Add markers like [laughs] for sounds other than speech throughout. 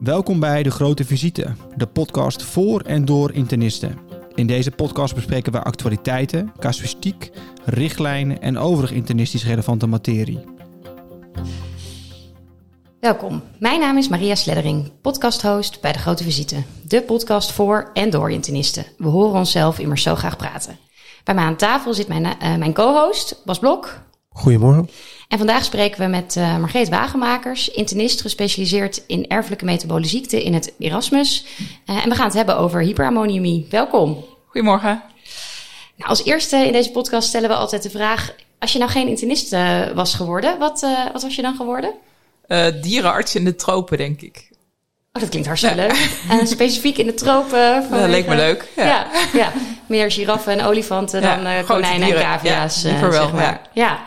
Welkom bij De Grote Visite, de podcast voor en door internisten. In deze podcast bespreken we actualiteiten, casuïstiek, richtlijnen en overig internistisch relevante materie. Welkom, mijn naam is Maria Sleddering, podcasthost bij De Grote Visite. De podcast voor en door internisten. We horen onszelf immers zo graag praten. Bij mij aan tafel zit mijn, uh, mijn co-host Bas Blok. Goedemorgen. En vandaag spreken we met uh, Margreet Wagenmakers, internist gespecialiseerd in erfelijke metabole ziekten in het Erasmus. Uh, en we gaan het hebben over hyperammoniumie. Welkom. Goedemorgen. Nou, als eerste in deze podcast stellen we altijd de vraag: als je nou geen internist uh, was geworden, wat, wat was je dan geworden? dierenarts in de tropen, denk ik. Oh, dat klinkt hartstikke ja. leuk. En specifiek in de tropen. Van dat leek me leuk. Ja, ja, ja. meer giraffen en olifanten ja, dan konijnen en cavia's. Ja, wel. Zeg maar. ja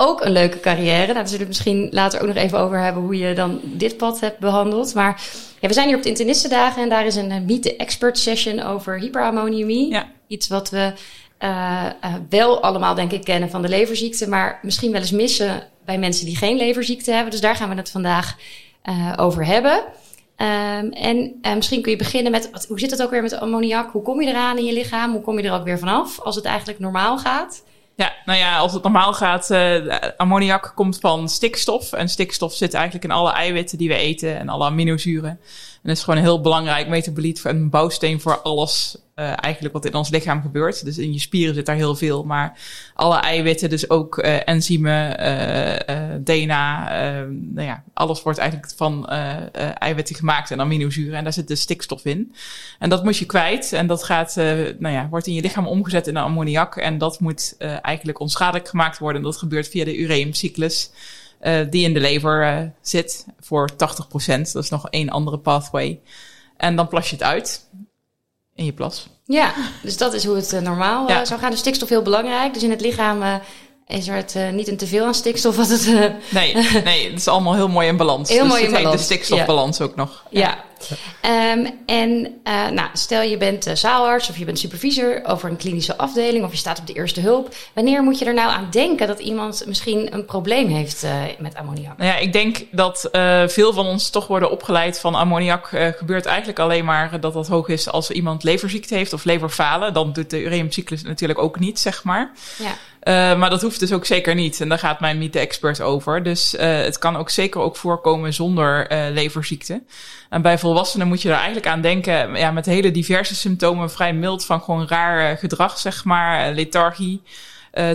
ook een leuke carrière. Nou, daar zullen we misschien later ook nog even over hebben hoe je dan dit pad hebt behandeld. Maar ja, we zijn hier op de internistendagen en daar is een Meet the Expert session over hyperammoniumie. Ja. Iets wat we uh, uh, wel allemaal denk ik kennen van de leverziekte, maar misschien wel eens missen bij mensen die geen leverziekte hebben. Dus daar gaan we het vandaag uh, over hebben. Um, en misschien kun je beginnen met, wat, hoe zit het ook weer met ammoniak? Hoe kom je eraan in je lichaam? Hoe kom je er ook weer vanaf als het eigenlijk normaal gaat? Ja, nou ja, als het normaal gaat, uh, ammoniak komt van stikstof. En stikstof zit eigenlijk in alle eiwitten die we eten en alle aminozuren. En dat is gewoon een heel belangrijk metaboliet en een bouwsteen voor alles uh, eigenlijk wat in ons lichaam gebeurt. Dus in je spieren zit daar heel veel. Maar alle eiwitten, dus ook uh, enzymen, DNA, nou ja, alles wordt eigenlijk van eiwitten gemaakt en aminozuren. En daar zit de stikstof in. En dat moet je kwijt. En dat gaat, nou ja, wordt in je lichaam omgezet in ammoniak. En dat moet eigenlijk onschadelijk gemaakt worden. En dat gebeurt via de ureumcyclus. Uh, die in de lever uh, zit voor 80%. Dat is nog één andere pathway. En dan plas je het uit in je plas. Ja, dus dat is hoe het uh, normaal ja. zou gaan. De stikstof heel belangrijk. Dus in het lichaam is er het niet een teveel aan stikstof. Wat het, nee, [laughs] nee, het is allemaal heel mooi in balans. Heel dus mooi in balans. de stikstofbalans ja. ook nog. Ja. ja. Um, en uh, nou, stel je bent zaalarts of je bent supervisor over een klinische afdeling of je staat op de eerste hulp. Wanneer moet je er nou aan denken dat iemand misschien een probleem heeft met ammoniak? Nou ja, ik denk dat veel van ons toch worden opgeleid van ammoniak gebeurt eigenlijk alleen maar dat dat hoog is als iemand leverziekte heeft of leverfalen. Dan doet de ureumcyclus natuurlijk ook niet, zeg maar. Ja. Uh, maar dat hoeft dus ook zeker niet. En daar gaat mijn Meet the Expert over. Dus uh, het kan ook zeker ook voorkomen zonder uh, leverziekte. En bij volwassenen moet je er eigenlijk aan denken, ja, met hele diverse symptomen, vrij mild van gewoon raar gedrag, zeg maar, lethargie.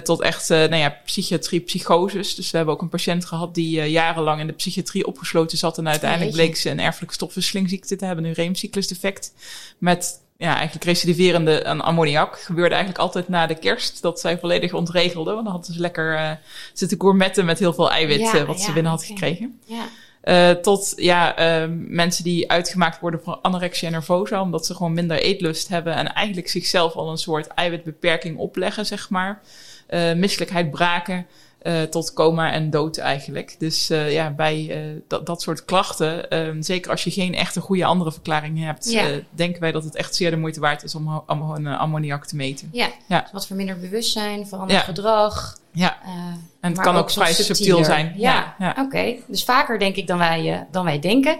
Tot echt, nou ja, psychiatrie, psychoses. Dus we hebben ook een patiënt gehad die jarenlang in de psychiatrie opgesloten zat. En uiteindelijk bleek ze een erfelijke stofwisselingziekte te hebben, een reemcyclusdefect. Met ja, eigenlijk recidiverende aan ammoniak. Gebeurde eigenlijk altijd na de kerst dat zij volledig ontregelde. Want dan hadden ze lekker uh, zitten gourmetten met heel veel eiwit ja, wat ja, ze binnen had gekregen. Ja. Uh, tot ja, uh, mensen die uitgemaakt worden voor anorexia nervosa, omdat ze gewoon minder eetlust hebben en eigenlijk zichzelf al een soort eiwitbeperking opleggen, zeg maar. Misselijkheid braken. Uh, tot coma en dood eigenlijk. Dus uh, ja, bij uh, dat, dat soort klachten, ehm, zeker als je geen echte goede andere verklaring hebt, ja. denken wij dat het echt zeer de moeite waard is om, om een ammoniak te meten. Ja, ja. Dus wat verminderd bewustzijn, veranderd ja. gedrag. Ja, en het kan ook, ook vrij subtiel zijn. Ja, ja. oké. Okay. Dus vaker denk ik dan wij, dan wij denken.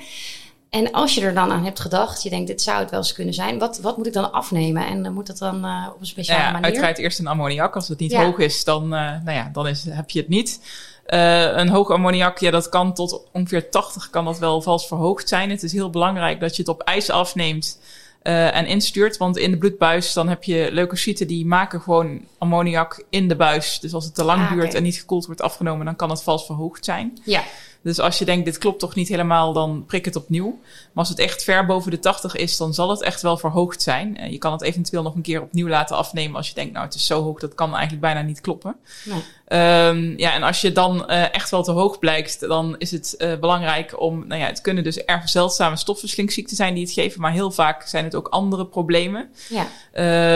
En als je er dan aan hebt gedacht, je denkt, dit zou het wel eens kunnen zijn. Wat, wat moet ik dan afnemen? En dan moet dat dan uh, op een speciale ja, manier? Uiteraard eerst een ammoniak. Als het niet ja. hoog is, dan, uh, nou ja, dan is, heb je het niet. Uh, een hoog ammoniak, ja, dat kan tot ongeveer 80 kan dat wel vals verhoogd zijn. Het is heel belangrijk dat je het op ijs afneemt uh, en instuurt. Want in de bloedbuis dan heb je leukocyten die maken gewoon ammoniak in de buis. Dus als het te lang Ah, duurt en niet gekoeld wordt afgenomen, dan kan het vals verhoogd zijn. Ja, Dus als je denkt, dit klopt toch niet helemaal, dan prik het opnieuw. Maar als het echt ver boven de 80 is, dan zal het echt wel verhoogd zijn. Uh, je kan het eventueel nog een keer opnieuw laten afnemen als je denkt, nou het is zo hoog, dat kan eigenlijk bijna niet kloppen. nee. Um, ja, en als je dan uh, echt wel te hoog blijkt, dan is het uh, belangrijk om, nou ja, het kunnen dus erg zeldzame stofwisselingsziekten zijn die het geven, maar heel vaak zijn het ook andere problemen. ja.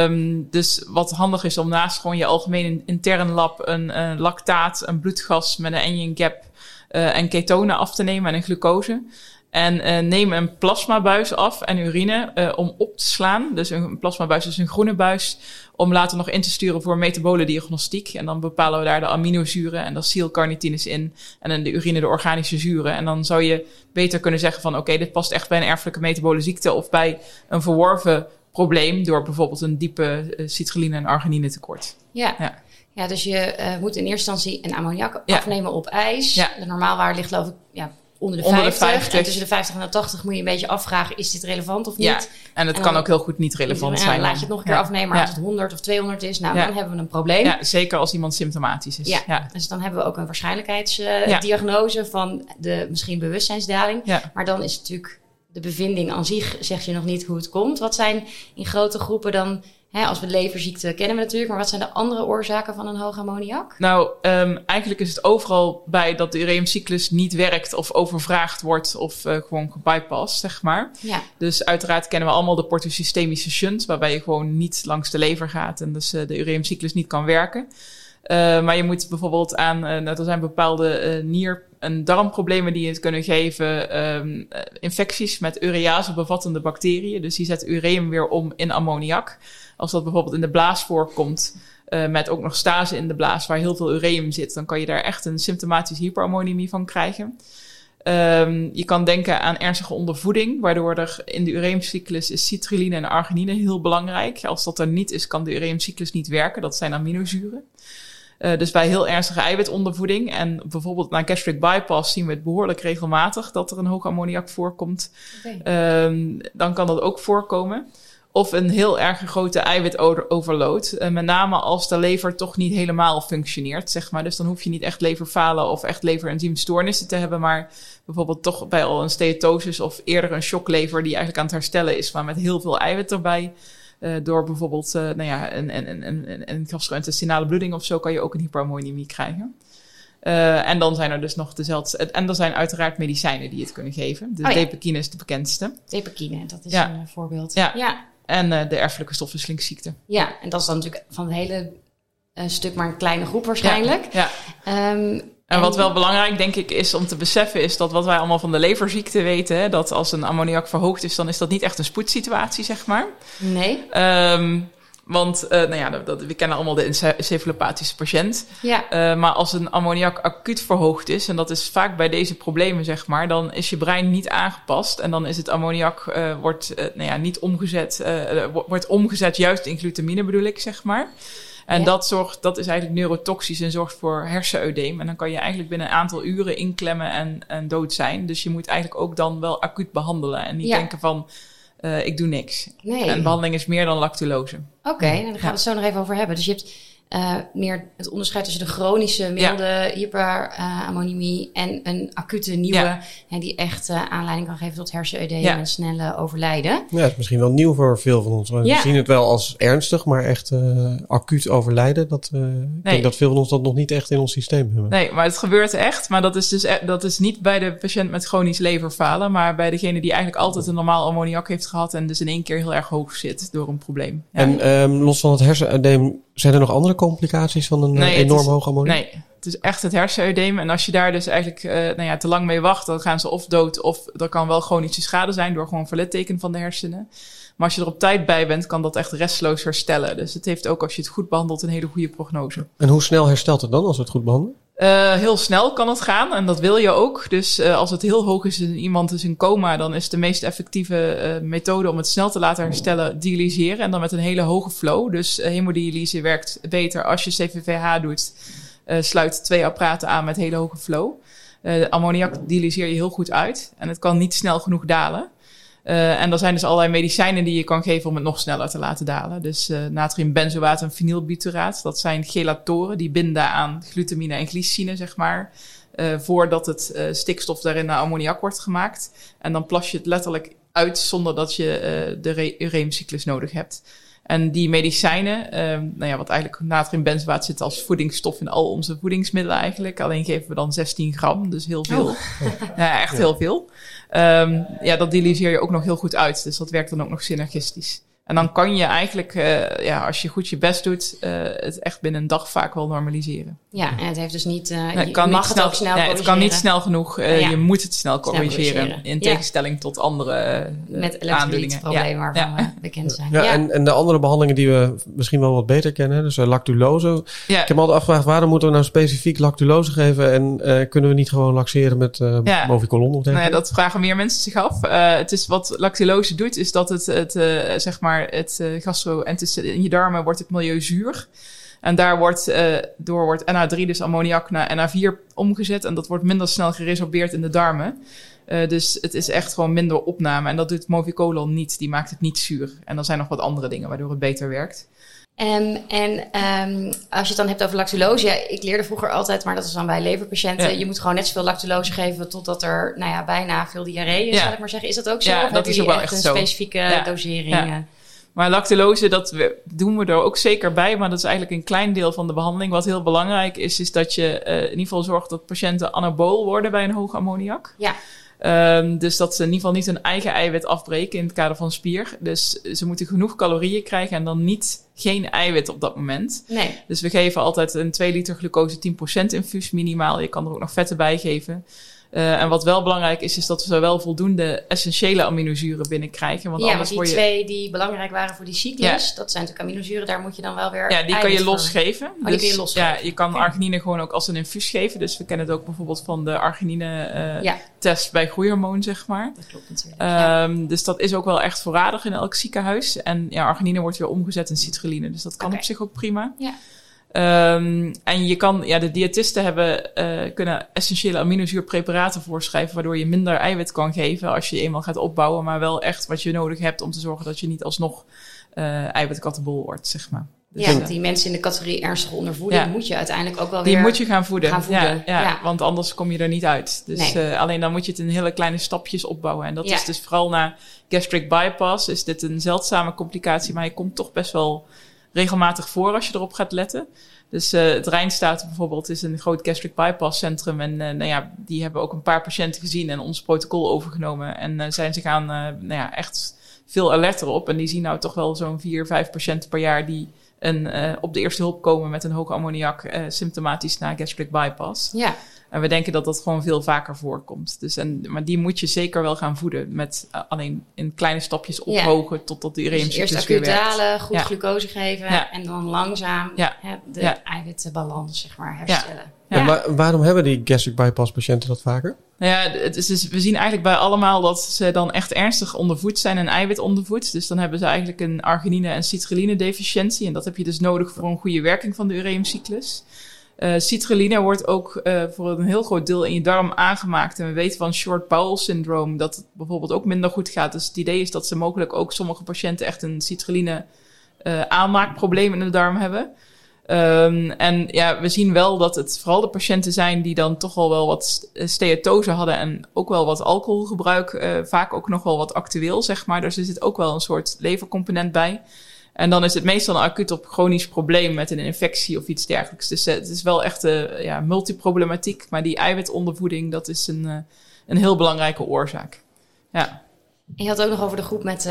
Um, dus wat handig is om naast gewoon je algemene intern lab een, een lactaat, een bloedgas met een anion gap uh, en ketonen af te nemen en een glucose. En uh, neem een plasmabuis af en urine uh, om op te slaan. Dus een plasmabuis is een groene buis. Om later nog in te sturen voor metabole diagnostiek. En dan bepalen we daar de aminozuren en de carnitines in. En in de urine de organische zuren. En dan zou je beter kunnen zeggen van oké, okay, dit past echt bij een erfelijke metabole ziekte. Of bij een verworven probleem door bijvoorbeeld een diepe citrulline en arginine tekort. Ja. ja. Ja, dus je uh, moet in eerste instantie een ammoniak ja. afnemen op ijs. Ja. De normaalwaarde ligt geloof ik ja, onder de, onder 50. de 50. En tussen de 50 en de 80 moet je een beetje afvragen, is dit relevant of niet? Ja, en het kan ook heel goed niet relevant zijn. Dan laat je het nog een keer afnemen, maar als het 100 of 200 is, nou, dan hebben we een probleem. Ja, zeker als iemand symptomatisch is. Ja, dus dan hebben we ook een waarschijnlijkheidsdiagnose uh, van de misschien bewustzijnsdaling. Maar dan is het natuurlijk de bevinding aan zich, zeg je nog niet hoe het komt. Wat zijn in grote groepen dan Hè, als we leverziekte kennen we natuurlijk, maar wat zijn de andere oorzaken van een hoog ammoniak? Nou, um, eigenlijk is het overal bij dat de ureumcyclus niet werkt of overvraagd wordt of uh, gewoon gebypast, zeg maar. Ja. Dus uiteraard kennen we allemaal de portosystemische shunt, waarbij je gewoon niet langs de lever gaat en dus uh, de ureumcyclus niet kan werken. Uh, maar je moet bijvoorbeeld aan, uh, er zijn bepaalde uh, nier- en darmproblemen die het kunnen geven. Um, infecties met urease bevattende bacteriën. Dus die zetten ureum weer om in ammoniak. Als dat bijvoorbeeld in de blaas voorkomt, uh, met ook nog stase in de blaas waar heel veel ureum zit, dan kan je daar echt een symptomatische hyperammoniemie van krijgen. Um, je kan denken aan ernstige ondervoeding, waardoor er in de ureumcyclus is citrulline en arginine heel belangrijk. Als dat er niet is, kan de ureumcyclus niet werken. Dat zijn aminozuren. Uh, dus bij heel ernstige eiwitondervoeding en bijvoorbeeld na gastric bypass zien we het behoorlijk regelmatig dat er een hoog ammoniak voorkomt. Okay. Um, dan kan dat ook voorkomen. Of een heel erg grote eiwitoverload. Uh, met name als de lever toch niet helemaal functioneert, zeg maar. Dus dan hoef je niet echt leverfalen of echt leverenzymstoornissen te hebben. Maar bijvoorbeeld toch bij al een steatosis of eerder een shocklever die eigenlijk aan het herstellen is, maar met heel veel eiwit erbij. Uh, door bijvoorbeeld uh, nou ja, een, een, een, een, een gastrointestinale bloeding of zo kan je ook een hyperammonemie krijgen. Uh, en dan zijn er dus nog dezelfde. En er zijn uiteraard medicijnen die het kunnen geven. De oh, ja. is de bekendste. Depekine, dat is ja. een voorbeeld. Ja. ja. En de erfelijke stofwisselingsziekte. Ja, en dat is dan natuurlijk van het hele stuk maar een kleine groep waarschijnlijk. Ja. ja. Um, en wat wel belangrijk, denk ik, is om te beseffen, is dat wat wij allemaal van de leverziekte weten, dat als een ammoniak verhoogd is, dan is dat niet echt een spoedsituatie, zeg maar. Nee. Um, want uh, nou ja, dat, we kennen allemaal de encephalopathische patiënt. Ja. Uh, maar als een ammoniak acuut verhoogd is, en dat is vaak bij deze problemen, zeg maar, dan is je brein niet aangepast. En dan is het ammoniak uh, wordt, nou ja, niet omgezet, wordt omgezet juist in glutamine bedoel ik, zeg maar. En ja. dat, zorgt, dat is eigenlijk neurotoxisch en zorgt voor herseneudeem. En dan kan je eigenlijk binnen een aantal uren inklemmen en, en dood zijn. Dus je moet eigenlijk ook dan wel acuut behandelen. En niet ja. denken van, uh, ik doe niks. Nee. En behandeling is meer dan lactulose. Oké, okay, daar gaan we het zo nog even over hebben. Dus je hebt uh, meer het onderscheid tussen de chronische, milde ja. hyperammonemie en een acute nieuwe, ja. hè, die echt uh, aanleiding kan geven tot hersenudeem ja. en snelle overlijden. Ja, dat is misschien wel nieuw voor veel van ons. We zien het wel als ernstig, maar echt uh, acuut overlijden, dat, nee. ik denk dat veel van ons dat nog niet echt in ons systeem hebben. Nee, maar het gebeurt echt. Maar dat is dus e dat is niet bij de patiënt met chronisch leverfalen, maar bij degene die eigenlijk altijd een normaal ammoniak heeft gehad en dus in één keer heel erg hoog zit door een probleem. En um, los van het hersenudeem zijn er nog andere complicaties van een nee, enorm is, ammoniak? Nee, het is echt het hersenudeem. En als je daar dus eigenlijk uh, nou ja, te lang mee wacht, dan gaan ze of dood of er kan wel chronische schade zijn door gewoon verlitteken van de hersenen. Maar als je er op tijd bij bent, kan dat echt restloos herstellen. Dus het heeft ook, als je het goed behandelt, een hele goede prognose. En hoe snel herstelt het dan als we het goed behandelen? Uh, heel snel kan het gaan en dat wil je ook. Dus uh, als het heel hoog is en iemand is in coma, dan is de meest effectieve uh, methode om het snel te laten herstellen dialyseren. En dan met een hele hoge flow. Dus hemodialyse werkt beter als je CVVH doet. sluit twee apparaten aan met hele hoge flow. ammoniak dialyseer je heel goed uit en het kan niet snel genoeg dalen. Uh, en er zijn dus allerlei medicijnen die je kan geven om het nog sneller te laten dalen. Dus uh, natriumbenzoaat en vinylbuteraat, dat zijn gelatoren die binden aan glutamine en glycine, zeg maar. Uh, voordat het stikstof daarin naar ammoniak wordt gemaakt. En dan plas je het letterlijk uit zonder dat je de ureumcyclus nodig hebt. En die medicijnen, um, nou ja, wat eigenlijk natriumbenzoaat zit als voedingsstof in al onze voedingsmiddelen eigenlijk. Alleen geven we dan 16 gram, dus heel veel. Oh. ja, echt ja. heel veel. Um, ja, dat dialyseer je ook nog heel goed uit. Dus dat werkt dan ook nog synergistisch. En dan kan je eigenlijk, uh, ja, als je goed je best doet, uh, het echt binnen een dag vaak wel normaliseren. Ja, en het heeft dus niet. Uh, nee, je kan mag niet snel, het ook snel nee, Het kan niet snel genoeg. Ja. Je moet het snel corrigeren. Snel in tegenstelling ja. tot andere Met aandoeningen. problemen waarvan we [laughs] bekend zijn. Ja, En, en de andere behandelingen die we misschien wel wat beter kennen, dus lactulose. Ik heb me altijd afgevraagd, waarom moeten we nou specifiek lactulose geven en kunnen we niet gewoon laxeren met uh, movicolon of dergelijke? Nee, dat vragen meer mensen zich af. het is wat lactulose doet, is dat het, het zeg maar het uh, gastro en in je darmen wordt het milieu zuur. En daar wordt, uh, door wordt NH3, dus ammoniak, naar NH4 omgezet. En dat wordt minder snel geresorbeerd in de darmen. Uh, dus het is echt gewoon minder opname. En dat doet Movicolon niet. Die maakt het niet zuur. En er zijn nog wat andere dingen waardoor het beter werkt. Um, en um, als je het dan hebt over lactulose, ja, ik leerde vroeger altijd, maar dat is dan bij leverpatiënten, je moet gewoon net zoveel lactulose geven totdat er nou ja, bijna veel diarree is, ja. zal ik maar zeggen. Is dat ook zo? Ja, of dat is ook wel echt een zo. specifieke dosering? Maar lactulose, dat doen we er ook zeker bij. Maar dat is eigenlijk een klein deel van de behandeling. Wat heel belangrijk is, is dat je uh, in ieder geval zorgt dat patiënten anabool worden bij een hoog ammoniak. Ja. Um, dus dat ze in ieder geval niet hun eigen eiwit afbreken in het kader van spier. Dus ze moeten genoeg calorieën krijgen en dan niet geen eiwit op dat moment. Nee. Dus we geven altijd een 2 liter glucose 10% infuus minimaal. Je kan er ook nog vetten bij geven. Uh, en wat wel belangrijk is, is dat we zowel voldoende essentiële aminozuren binnenkrijgen. Want ja, anders die je... twee die belangrijk waren voor die cyclus, ja. dat zijn natuurlijk aminozuren, daar moet je dan wel weer. Ja, die kan je losgeven. Oh, dus, die kun je losgeven. Ja, je kan okay. arginine gewoon ook als een infuus geven. Dus we kennen het ook bijvoorbeeld van de arginine-test uh, ja. bij groeihormoon, zeg maar. Dat klopt natuurlijk. Um, ja. Dus dat is ook wel echt voorradig in elk ziekenhuis. En ja, arginine wordt weer omgezet in citrulline, dus dat kan okay. op zich ook prima. Ja. Um, en je kan, ja, de diëtisten hebben, uh, kunnen essentiële aminozuurpreparaten voorschrijven, waardoor je minder eiwit kan geven als je, je eenmaal gaat opbouwen, maar wel echt wat je nodig hebt om te zorgen dat je niet alsnog uh, eiwitkattenbol wordt, zeg maar. Dus, ja, die mensen in de categorie ernstige ondervoeding ja. moet je uiteindelijk ook wel weer... Die moet je gaan voeden. Gaan voeden. Ja, ja, ja, want anders kom je er niet uit. Dus nee. uh, alleen dan moet je het in hele kleine stapjes opbouwen. En dat is dus vooral na gastric bypass is dit een zeldzame complicatie, maar je komt toch best wel regelmatig voor als je erop gaat letten. Dus uh, het Rijnstaat bijvoorbeeld is een groot gastric bypass centrum. En uh, nou ja, die hebben ook een paar patiënten gezien en ons protocol overgenomen. En uh, zijn ze gaan nou ja, echt veel alerter op. En die zien nou toch wel zo'n vier, vijf patiënten per jaar die een, op de eerste hulp komen met een hoge ammoniak symptomatisch na gastric bypass. Ja. En we denken dat dat gewoon veel vaker voorkomt. Dus en, maar die moet je zeker wel gaan voeden. Met uh, alleen in kleine stapjes ophogen ja. totdat die reumcyclus dus weer werkt. Eerst acuut dalen, goed ja. glucose geven. Ja. En dan langzaam hè, de eiwitbalans zeg maar, herstellen. Ja. Maar waarom hebben die gastric bypass patiënten dat vaker? Nou ja, het is dus, we zien eigenlijk bij allemaal dat ze dan echt ernstig ondervoed zijn en eiwit ondervoed. Dus dan hebben ze eigenlijk een arginine- en citrulline deficiëntie. En dat heb je dus nodig voor een goede werking van de ureumcyclus. Uh, citrulline wordt ook uh, voor een heel groot deel in je darm aangemaakt. En we weten van short bowel syndroom dat het bijvoorbeeld ook minder goed gaat. Dus het idee is dat ze mogelijk ook sommige patiënten echt een citrulline uh, aanmaakprobleem in de darm hebben. Um, en ja, we zien wel dat het vooral de patiënten zijn die dan toch al wel wat steatose hadden en ook wel wat alcoholgebruik, vaak ook nog wel wat actueel, zeg maar. Dus er zit ook wel een soort levercomponent bij. En dan is het meestal een acuut op chronisch probleem met een infectie of iets dergelijks. Dus uh, het is wel echt uh, ja, multiproblematiek. Maar die eiwitondervoeding, dat is een, uh, een heel belangrijke oorzaak. Ja. Je had ook nog over de groep met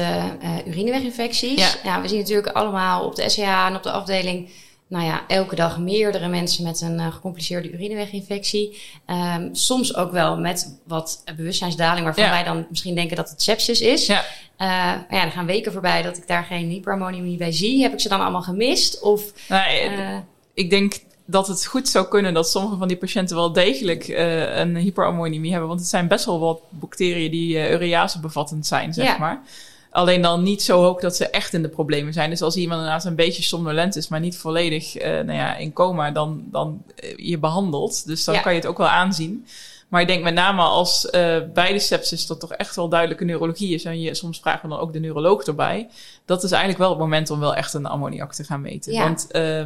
urineweginfecties. Ja. ja. we zien natuurlijk allemaal op de SCH en op de afdeling nou ja, elke dag meerdere mensen met een uh, gecompliceerde urineweginfectie. Um, soms ook wel met wat bewustzijnsdaling, waarvan ja. wij dan misschien denken dat het sepsis is. Ja. Uh, maar ja, er gaan weken voorbij dat ik daar geen hyperammonemie bij zie. Heb ik ze dan allemaal gemist? Of, nee, uh, ik denk dat het goed zou kunnen dat sommige van die patiënten wel degelijk uh, een hyperammonemie hebben. Want het zijn best wel wat bacteriën die uh, urease bevattend zijn, zeg ja. maar. Alleen dan niet zo hoog dat ze echt in de problemen zijn. Dus als iemand inderdaad een beetje somnolent is, maar niet volledig uh, nou ja, in coma, dan, dan je behandelt. Dus dan Ja. kan je het ook wel aanzien. Maar ik denk met name als uh, bij de sepsis dat toch echt wel duidelijke neurologie is. En je, soms vragen we dan ook de neuroloog erbij. Dat is eigenlijk wel het moment om wel echt een ammoniak te gaan meten. Ja. Want uh,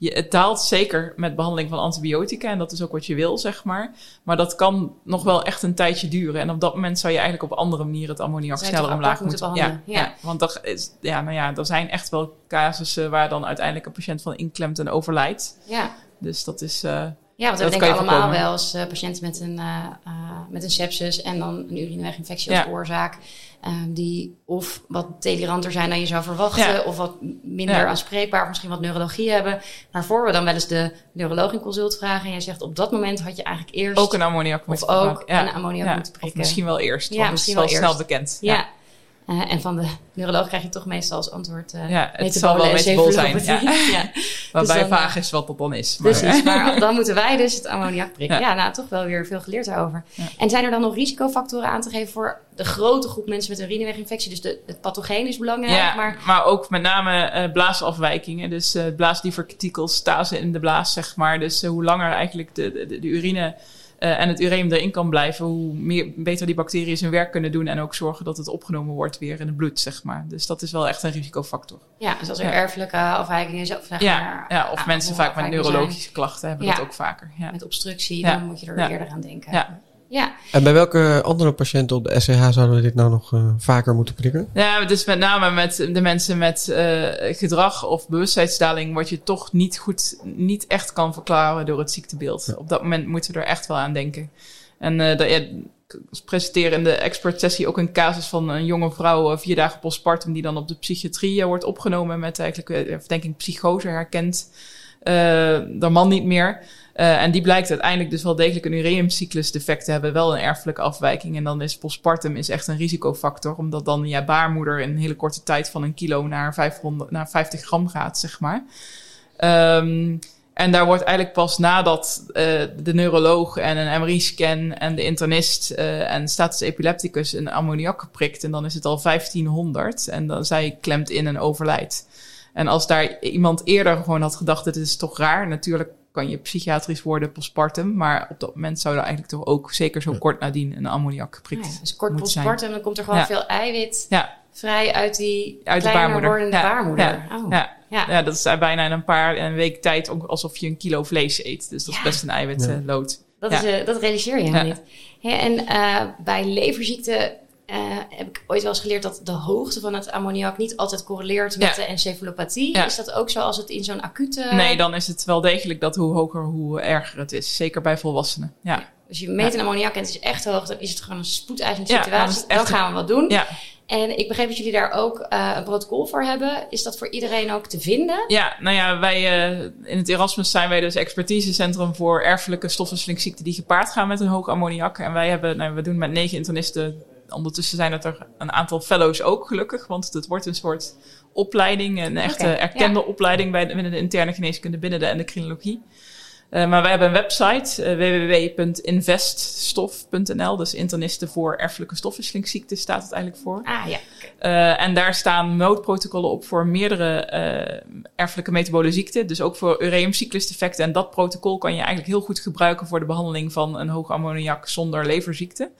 je, het daalt zeker met behandeling van antibiotica. En dat is ook wat je wil, zeg maar. Maar dat kan nog wel echt een tijdje duren. En op dat moment zou je eigenlijk op andere manieren het ammoniak sneller omlaag moeten. moeten Ja, behandelen? ja. want er, is, ja, nou ja, er zijn echt wel casussen waar dan uiteindelijk een patiënt van inklemt en overlijdt. Ja. Dus dat is... Uh, Ja, want we Dat denken allemaal voorkomen. wel eens uh, patiënten met een uh, met een sepsis en dan een urineweginfectie als oorzaak. Um, die of wat deliranter zijn dan je zou verwachten, of wat minder aanspreekbaar, of misschien wat neurologie hebben. Waarvoor we dan wel eens de neuroloog in consult vragen. En jij zegt op dat moment had je eigenlijk eerst. Ook een ammoniak moeten Of ook een ammoniak moeten prikken. Of misschien wel eerst. Ja, misschien wel eerst. snel bekend. ja. Uh, en van de neuroloog krijg je toch meestal als antwoord uh, ja, het zal wel metabol zijn. Ja. [laughs] ja. Waarbij dus vaag is wat dat dan is. Maar. Precies, [laughs] maar dan moeten wij dus het ammoniak prikken. Ja, nou toch wel weer veel geleerd daarover. En zijn er dan nog risicofactoren aan te geven voor de grote groep mensen met een urineweginfectie? Dus de, het pathogeen is belangrijk. Ja, maar, maar ook met name uh, blaasafwijkingen. Dus blaasdieverkitikels, stase in de blaas, zeg maar. Dus hoe langer eigenlijk de, de, de urine en het ureum erin kan blijven, hoe meer, beter die bacteriën zijn werk kunnen doen en ook zorgen dat het opgenomen wordt weer in het bloed, zeg maar. Dus dat is wel echt een risicofactor. Ja, dus als er erfelijke afwijkingen zijn, of, zeg ja, maar, ja, of mensen vaak met neurologische klachten hebben dat ook vaker. Ja. Met obstructie, dan moet je er eerder aan denken. Ja. Ja. En bij welke andere patiënten op de SCH zouden we dit nou nog uh, vaker moeten prikken? Ja, dus met name met de mensen met uh, gedrag of bewustzijnsdaling, wat je toch niet goed, niet echt kan verklaren door het ziektebeeld. Op dat moment moeten we er echt wel aan denken. En uh, dat, ja, presenteren in de expert sessie ook een casus van een jonge vrouw, vier dagen postpartum, die dan op de psychiatrie wordt opgenomen met eigenlijk, denk ik, psychose herkent. de man niet meer. Uh, en die blijkt uiteindelijk dus wel degelijk een ureumcyclus defect te hebben, wel een erfelijke afwijking. En dan is postpartum is echt een risicofactor, omdat dan je baarmoeder in een hele korte tijd van een kilo naar, 500, naar 50 gram gaat, zeg maar. Um, en daar wordt eigenlijk pas nadat uh, de neuroloog en een MRI-scan en de internist uh, en status epilepticus een ammoniak geprikt. En dan is het al 1500 en dan zij klemt in en overlijdt. En als daar iemand eerder gewoon had gedacht, het is toch raar, natuurlijk kan je psychiatrisch worden postpartum. Maar op dat moment zou er eigenlijk toch ook zeker zo kort nadien een ammoniak geprikt ja, Dus kort postpartum, dan komt er gewoon veel eiwit vrij uit die uit de baarmoeder. wordende baarmoeder. Oh. Ja. Ja. ja, dat is bijna in een paar een week tijd ook alsof je een kilo vlees eet. Dus dat is best een eiwitlood. Dat, is, uh, dat realiseer je helemaal niet. en uh, bij leverziekte uh, heb ik ooit wel eens geleerd dat de hoogte van het ammoniak niet altijd correleert met de encefalopathie. Is dat ook zo als het in zo'n acute. Nee, dan is het wel degelijk dat hoe hoger, hoe erger het is. Zeker bij volwassenen. Ja. Dus je meet een ammoniak en het is echt hoog, dan is het gewoon een spoedeisende situatie. Dan, dan gaan we wat doen. Ja. En ik begreep dat jullie daar ook uh, een protocol voor hebben. Is dat voor iedereen ook te vinden? Ja, nou ja, wij uh, in het Erasmus zijn wij dus expertisecentrum voor erfelijke stofwisselingsziekten die gepaard gaan met een hoog ammoniak. En wij hebben, nou, we doen met negen internisten ondertussen zijn het er een aantal fellows ook gelukkig, want het wordt een soort opleiding, een echte erkende opleiding bij, binnen de interne geneeskunde, binnen de endocrinologie. Uh, maar wij hebben een website, uh, www.investstof.nl. Dus internisten voor erfelijke stofwisselingsziekten staat het eigenlijk voor. Ah ja. Uh, en daar staan noodprotocollen op voor meerdere erfelijke metabole ziekten. Dus ook voor ureumcyclusdefecten. En dat protocol kan je eigenlijk heel goed gebruiken voor de behandeling van een hoog ammoniak zonder leverziekte.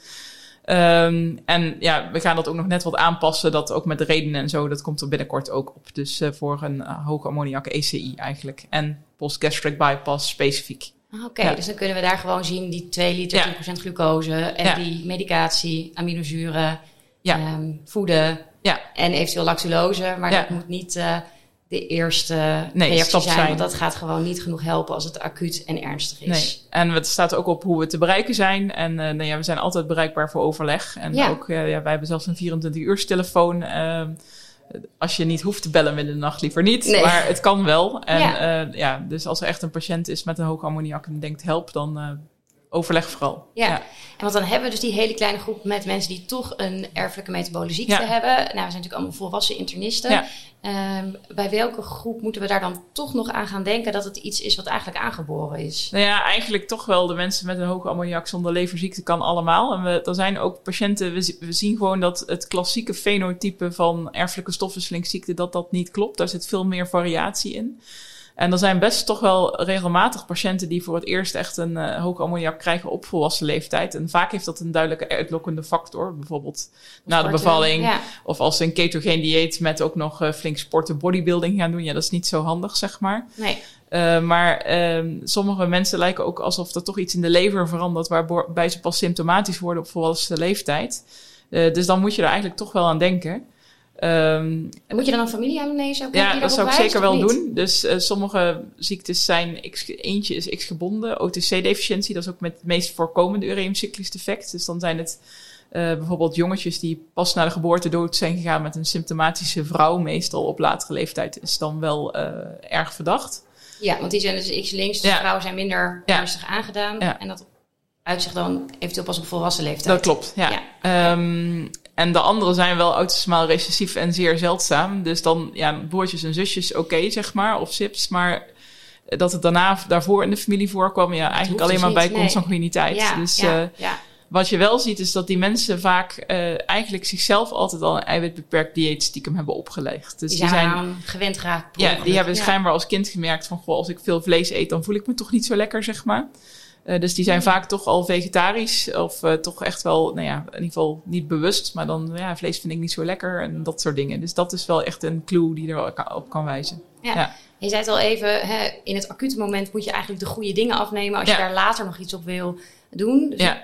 Um, en ja, we gaan dat ook nog net wat aanpassen. Dat ook met de redenen en zo, dat komt er binnenkort ook op. Dus uh, voor een uh, hoge ammoniak ECI eigenlijk. En post-gastric bypass specifiek. Ah, oké, dus dan kunnen we daar gewoon zien die 2 liter, ja. 10% glucose en die medicatie, aminozuren, ja. Um, voeden ja. en eventueel lactulose. Maar dat moet niet uh, de eerste nee, reactie zijn, zijn, Want dat gaat gewoon niet genoeg helpen als het acuut en ernstig is. Nee. En het staat ook op hoe we te bereiken zijn. En uh, nou ja, we zijn altijd bereikbaar voor overleg. En ja. ook, uh, ja, wij hebben zelfs een 24 uur telefoon. Uh, als je niet hoeft te bellen midden in de nacht, liever niet. Nee. Maar het kan wel. En ja. ja. dus als er echt een patiënt is met een hoog ammoniak en denkt help, dan overleg vooral. Ja. want dan hebben we dus die hele kleine groep met mensen die toch een erfelijke metabole ziekte ja. hebben. Nou, we zijn natuurlijk allemaal volwassen internisten. Ja. Um, bij welke groep moeten we daar dan toch nog aan gaan denken dat het iets is wat eigenlijk aangeboren is? Nou ja, eigenlijk toch wel de mensen met een hoge ammoniak zonder leverziekte kan allemaal. En we, er zijn ook patiënten, we, we zien gewoon dat het klassieke fenotype van erfelijke stofwisselingsziekte, dat dat niet klopt. Daar zit veel meer variatie in. En er zijn best toch wel regelmatig patiënten die voor het eerst echt een uh, hoge ammoniak krijgen op volwassen leeftijd. En vaak heeft dat een duidelijke uitlokkende factor. Bijvoorbeeld na de bevalling. Of als ze een ketogeen dieet met ook nog uh, flink sporten, bodybuilding gaan doen. Ja, dat is niet zo handig, zeg maar. Nee. Uh, maar uh, sommige mensen lijken ook alsof er toch iets in de lever verandert, waarbij ze pas symptomatisch worden op volwassen leeftijd. Uh, dus dan moet je er eigenlijk toch wel aan denken. Um, moet je dan een familieanamnese ook Ja, dat zou ik zeker wel doen. Dus uh, sommige ziektes zijn, X, eentje is X-gebonden, OTC-deficiëntie, dat is ook met het meest voorkomende ureumcyclisch defect. Dus dan zijn het uh, bijvoorbeeld jongetjes die pas na de geboorte dood zijn gegaan met een symptomatische vrouw, meestal op latere leeftijd, is dan wel uh, erg verdacht. Ja, want die zijn dus X-links, dus vrouwen zijn minder ernstig aangedaan. En dat uitzicht dan eventueel pas op volwassen leeftijd. Dat klopt, ja. ja. Um, en de andere zijn wel autosomaal recessief en zeer zeldzaam. Dus dan, ja, broertjes en zusjes oké, zeg maar, of sips. Maar dat het daarna, daarvoor in de familie voorkwam, ja, eigenlijk alleen maar bij nee. consanguiniteit. Ja, dus ja, uh, ja. wat je wel ziet, is dat die mensen vaak uh, eigenlijk zichzelf altijd al een eiwitbeperkt dieet stiekem hebben opgelegd. Dus die, die zijn gewend geraakt. Ja, die hebben schijnbaar als kind gemerkt van, goh, als ik veel vlees eet, dan voel ik me toch niet zo lekker, zeg maar. Uh, dus die zijn vaak toch al vegetarisch of uh, toch echt wel, nou ja, in ieder geval niet bewust, maar dan, ja, vlees vind ik niet zo lekker en dat soort dingen. Dus dat is wel echt een clue die er op kan wijzen. Ja. ja. Je zei het al even, hè, in het acute moment moet je eigenlijk de goede dingen afnemen als je daar later nog iets op wil doen. Dus ja.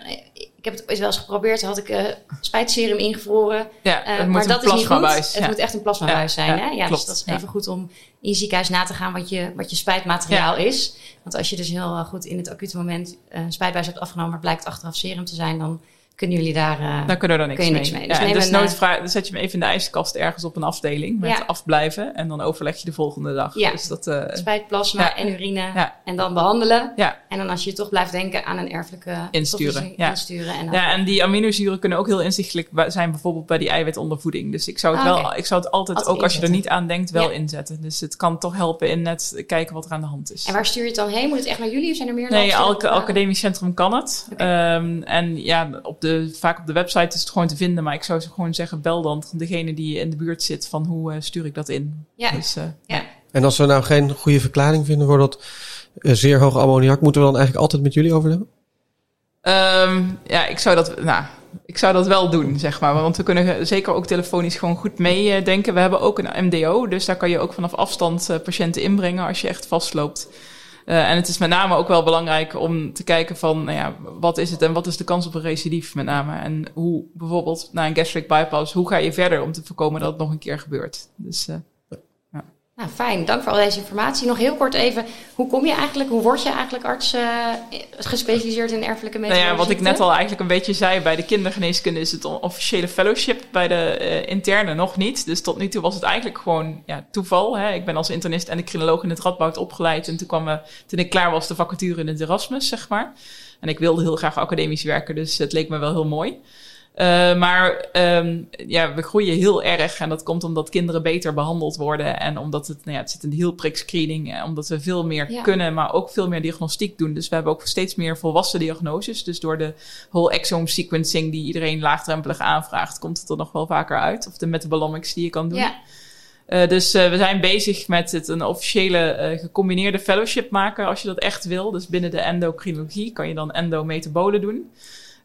Ik heb het wel eens geprobeerd, had ik uh, spijtserum ingevroren. Ja, uh, maar dat is niet goed. Het moet echt een plasmabuis zijn. Ja, hè? ja, dus dat is even goed om in je ziekenhuis na te gaan wat je, wat je spijtmateriaal is. Want als je dus heel goed in het acute moment een spijtbuis hebt afgenomen, maar blijkt achteraf serum te zijn, dan kunnen jullie daar. Uh, dan kunnen we daar niks, mee. mee. Dus, ja, dus nooit eh, vraag, dan zet je hem even in de ijskast ergens op een afdeling met afblijven. En dan overleg je de volgende dag. Ja. Dus dat, uh, Spijt, plasma en urine. En dan behandelen. Ja. En dan als je toch blijft denken aan een erfelijke insturen. Ja. insturen en ja, en die aminozuren kunnen ook heel inzichtelijk zijn, bijvoorbeeld bij die eiwitondervoeding. Dus ik zou het ah, wel, ik zou het altijd, ook als je er niet aan denkt, wel inzetten. Dus het kan toch helpen in net kijken wat er aan de hand is. En waar stuur je het dan heen? Moet het echt naar jullie of zijn er meer? Nee, elk academisch centrum kan het. Um, en ja, op de vaak op de website is het gewoon te vinden. Maar ik zou gewoon zeggen, bel dan degene die in de buurt zit van hoe uh, stuur ik dat in. Ja. Dus, uh, ja. En als we nou geen goede verklaring vinden voor dat uh, zeer hoge ammoniak, moeten we dan eigenlijk altijd met jullie overleggen? Um, ja, ik zou dat, nou, ik zou dat wel doen, zeg maar. Want we kunnen zeker ook telefonisch gewoon goed meedenken. We hebben ook een MDO, dus daar kan je ook vanaf afstand patiënten inbrengen als je echt vastloopt. Uh, en het is met name ook wel belangrijk om te kijken van, nou ja, wat is het en wat is de kans op een recidief met name? En hoe bijvoorbeeld na een gastric bypass, hoe ga je verder om te voorkomen dat het nog een keer gebeurt? Dus, uh, nou, fijn. Dank voor al deze informatie. Nog heel kort even, hoe kom je eigenlijk, hoe word je eigenlijk arts uh, gespecialiseerd in erfelijke metalen? Nou ja, wat ik net al eigenlijk een beetje zei, bij de kindergeneeskunde is het officiële fellowship, bij de uh, interne nog niet. Dus tot nu toe was het eigenlijk gewoon ja, toeval. Hè. Ik ben als internist en de criminoloog in het Radboud opgeleid en toen kwam uh, toen ik klaar was de vacature in het Erasmus, zeg maar. En ik wilde heel graag academisch werken, dus het leek me wel heel mooi. Uh, maar um, ja, we groeien heel erg. En dat komt omdat kinderen beter behandeld worden. En omdat het, nou ja, het zit in de heel prik screening. En omdat we veel meer kunnen, maar ook veel meer diagnostiek doen. Dus we hebben ook steeds meer volwassen diagnoses. Dus door de whole exome sequencing die iedereen laagdrempelig aanvraagt, komt het er nog wel vaker uit. Of de metabolomics die je kan doen. Ja. Uh, dus uh, we zijn bezig met het een officiële uh, gecombineerde fellowship maken als je dat echt wil. Dus binnen de endocrinologie kan je dan endometabolen doen.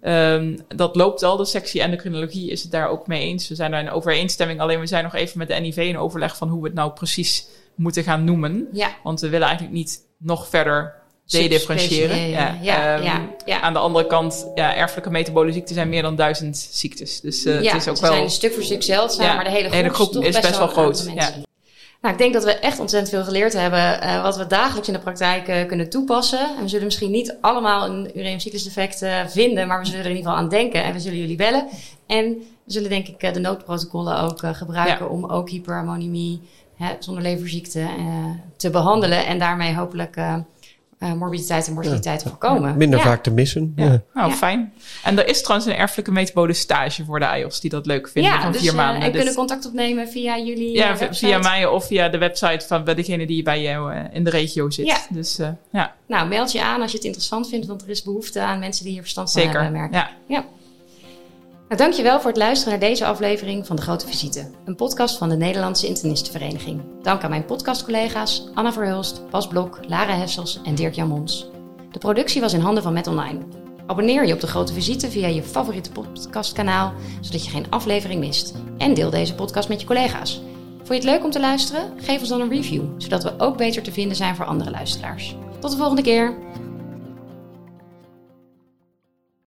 Um, dat loopt al. De sectie endocrinologie is het daar ook mee eens. We zijn daar in overeenstemming. Alleen we zijn nog even met de NIV in overleg van hoe we het nou precies moeten gaan noemen. Ja. Want we willen eigenlijk niet nog verder dedifferentiëren. Ja, ja, um, ja, ja, Aan de andere kant, ja, erfelijke metabole ziekten zijn meer dan duizend ziektes. Dus uh, het is ook ze wel. zijn een stuk voor zeldzaam, maar de hele groep, hele groep is, is, best, wel groot. Nou, ik denk dat we echt ontzettend veel geleerd hebben uh, wat we dagelijks in de praktijk uh, kunnen toepassen. En we zullen misschien niet allemaal een ureumcyclusdefect uh, vinden, maar we zullen er in ieder geval aan denken en we zullen jullie bellen. En we zullen denk ik de noodprotocollen ook gebruiken ja. om ook hyperammonemie hè, zonder leverziekte te behandelen en daarmee hopelijk uh, morbiditeit en mortaliteit voorkomen. Minder vaak te missen. Ja. Nou, fijn. En er is trouwens een erfelijke metabole stage voor de AIOS die dat leuk vinden van dus, vier maanden. en dus, kunnen contact opnemen via jullie Ja, via mij of via de website van degene die bij jou in de regio zit. Ja. Dus, ja. Nou, meld je aan als je het interessant vindt, want er is behoefte aan mensen die hier verstand van Zeker. hebben. Merken. Ja. ja. Nou, dankjewel voor het luisteren naar deze aflevering van De Grote Visite. Een podcast van de Nederlandse Internistenvereniging. Dank aan mijn podcastcollega's Anna Verhulst, Bas Blok, Lara Hessels en Dirk-Jan Mons. De productie was in handen van Met Online. Abonneer je op De Grote Visite via je favoriete podcastkanaal, zodat je geen aflevering mist. En deel deze podcast met je collega's. Vond je het leuk om te luisteren? Geef ons dan een review, zodat we ook beter te vinden zijn voor andere luisteraars. Tot de volgende keer!